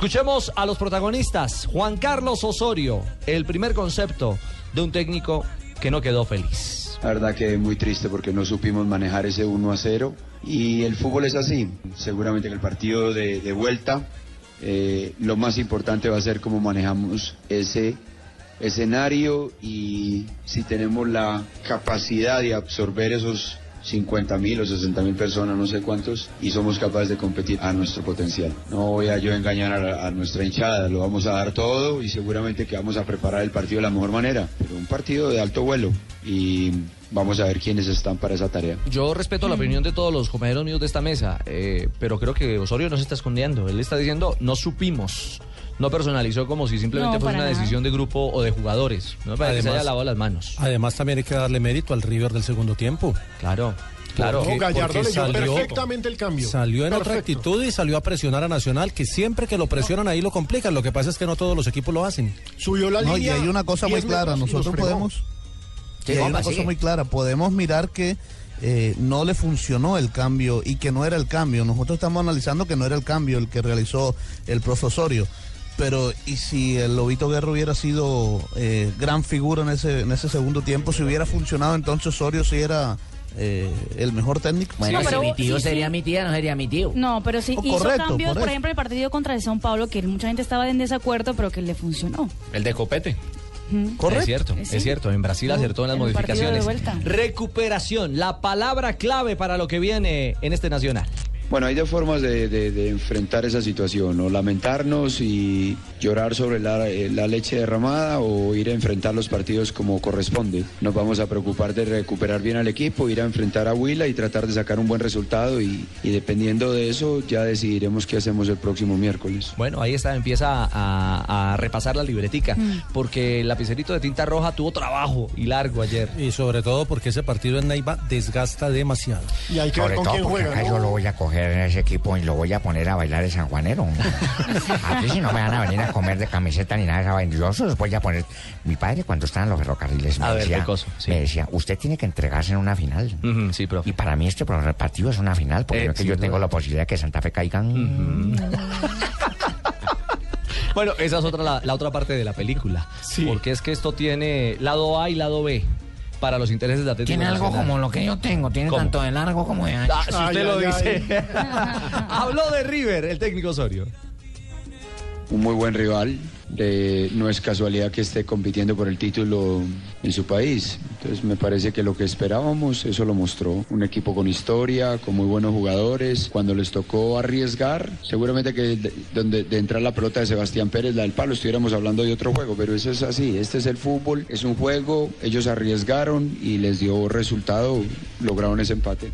Escuchemos a los protagonistas. Juan Carlos Osorio, el primer concepto de un técnico que no quedó feliz. La verdad que muy triste porque no supimos manejar ese 1 a 0 y el fútbol es así. Seguramente que el partido de, de vuelta eh, lo más importante va a ser cómo manejamos ese escenario y si tenemos la capacidad de absorber esos 50 mil o 60 mil personas, no sé cuántos, y somos capaces de competir a nuestro potencial. No voy a yo engañar a, a, nuestra hinchada, lo vamos a dar todo y seguramente que vamos a preparar el partido de la mejor manera, pero un partido de alto vuelo y vamos a ver quiénes están para esa tarea. Yo respeto la opinión de todos los compañeros míos de esta mesa, eh, pero creo que Osorio no se está escondiendo, él está diciendo no supimos no personalizó como si simplemente No, fuera una para nada. decisión de grupo o de jugadores. No me parece que se haya lavado las manos. Además, también hay que darle mérito al River del segundo tiempo. Claro, claro. Porque- Gallardo porque salió- perfectamente el cambio. Salió en otra Perfecto. actitud y salió a presionar a Nacional, que siempre que lo presionan ahí lo complican. Lo que pasa es que no todos los equipos lo hacen. Subió la No, y hay una cosa muy 10 clara, nosotros podemos... Sí, y hay una cosa muy clara, podemos mirar que eh, no le funcionó el cambio y que no era el cambio. Nosotros estamos analizando que no era el cambio el que realizó el profesorio. Pero, ¿y si el Lobito Guerra hubiera sido eh, gran figura en ese, en ese segundo tiempo? Si hubiera funcionado, entonces Osorio sí era eh, el mejor técnico. Bueno, No, pero si mi tío sí, sería sí. mi tía, no sería mi tío. No, pero sí Oh, hizo correcto, cambios, por ejemplo, el partido contra el São Paulo, que mucha gente estaba en desacuerdo, pero que le funcionó. El de Copete. Correcto. Es cierto, Sí. es cierto. En Brasil Uh, acertó en las en modificaciones. Recuperación, la palabra clave para lo que viene en este Nacional. Bueno, hay dos formas de, de- de enfrentar esa situación, o lamentarnos y llorar sobre la, eh, la leche derramada o ir a enfrentar los partidos como corresponde. Nos vamos a preocupar de recuperar bien al equipo, ir a enfrentar a Huila y tratar de sacar un buen resultado y, y dependiendo de eso ya decidiremos qué hacemos el próximo miércoles. Bueno, ahí está, empieza a, a repasar la libretica, porque el lapicerito de tinta roja tuvo trabajo y largo ayer. Y sobre todo porque ese partido en Neiva desgasta demasiado. Y hay que ver con quién yo lo voy a coger en ese equipo y lo voy a poner a bailar el sanjuanero. Aquí si no me van a venir a comer de camiseta ni nada de esa. Yo se los voy a poner. Mi padre cuando estaba en los ferrocarriles me, A ver, decía, sí. me decía, usted tiene que entregarse en una final. Ujú, sí, profe. Y para mí este partido es una final, porque Eh, yo, que sin yo duda. tengo la posibilidad de que Santa Fe caigan. Bueno, esa es otra, la, la otra parte de la película. Porque es que esto tiene lado A y lado B para los intereses de Atlético Tiene algo Nacional. como lo que yo tengo, tiene ¿Cómo? tanto de largo como de ancho. Ah, si usted Ay, lo ay, dice. Habló de River, el técnico Osorio. un muy buen rival. Eh, no es casualidad que esté compitiendo por el título en su país. Entonces me parece que lo que esperábamos, eso lo mostró. Un equipo con historia, con muy buenos jugadores. Cuando les tocó arriesgar, seguramente que de, donde de entrar la pelota de Sebastián Pérez, la del palo, estuviéramos hablando de otro juego. Pero eso es así. Este es el fútbol, es un juego. Ellos arriesgaron y les dio resultado. Lograron ese empate.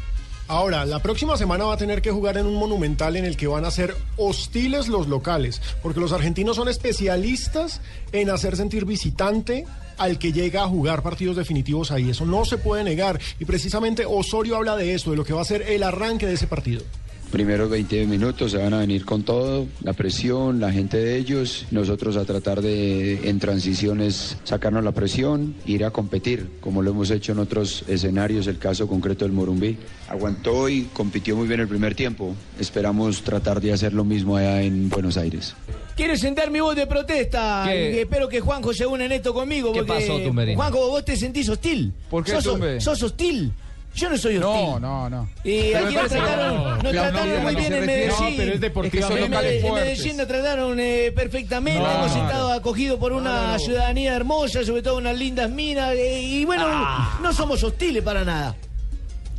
Ahora, la próxima semana va a tener que jugar en un monumental en el que van a ser hostiles los locales, porque los argentinos son especialistas en hacer sentir visitante al que llega a jugar partidos definitivos ahí. Eso no se puede negar. Y precisamente Osorio habla de eso, de lo que va a ser el arranque de ese partido. Primeros 20 minutos se van a venir con todo, la presión, la gente de ellos, nosotros a tratar de en transiciones sacarnos la presión, ir a competir, como lo hemos hecho en otros escenarios, el caso concreto del Morumbí. Aguantó y compitió muy bien el primer tiempo. Esperamos tratar de hacer lo mismo allá en Buenos Aires. Quiero sentar mi voz de protesta. ¿Qué? y espero que Juanjo se une en esto conmigo. ¿Qué porque, pasó, Tumberini? Juanjo, vos te sentís hostil. ¿Por qué, ¿Sos, sos hostil? Yo no soy hostil. No, no, no. Y Pero aquí nos trataron, no. nos trataron muy bien en Medellín. no, pero es deportivamente En En. Medellín nos trataron eh, perfectamente. No, Hemos estado acogidos por una ciudadanía hermosa, sobre todo unas lindas minas. eh, y bueno, Ah. no somos hostiles para nada.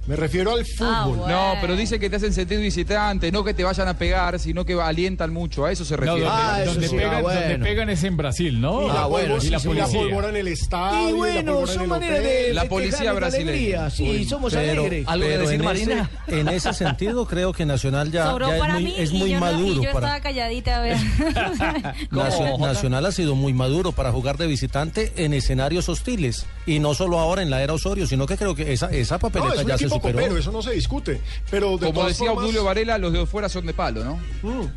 Me refiero al fútbol. No, pero dice que te hacen sentir visitante, no que te vayan a pegar, sino que alientan mucho. A eso se No, refiere. donde, Ah, eso donde sí, pegan, ah, donde bueno. pegan es en Brasil, ¿no? Y la, Ah, bueno, y la la policía. pólvora en el estadio. Y la bueno, son maneras de La policía brasileña. Sí, somos alegres. ¿Algo que pero decir, en, ese, Marina? en ese sentido creo que Nacional ya, Sobró ya es muy, mí es y muy yo, no- y maduro yo para estaba calladita a ver. Nacional ha sido muy maduro para jugar de visitante en escenarios hostiles y no solo ahora en la era Osorio, sino que creo que esa esa No, papeleta ya se superó. copero, eso no se discute. Pero de Como decía formas- Obdulio Varela, los de afuera son de palo, ¿no? Mm.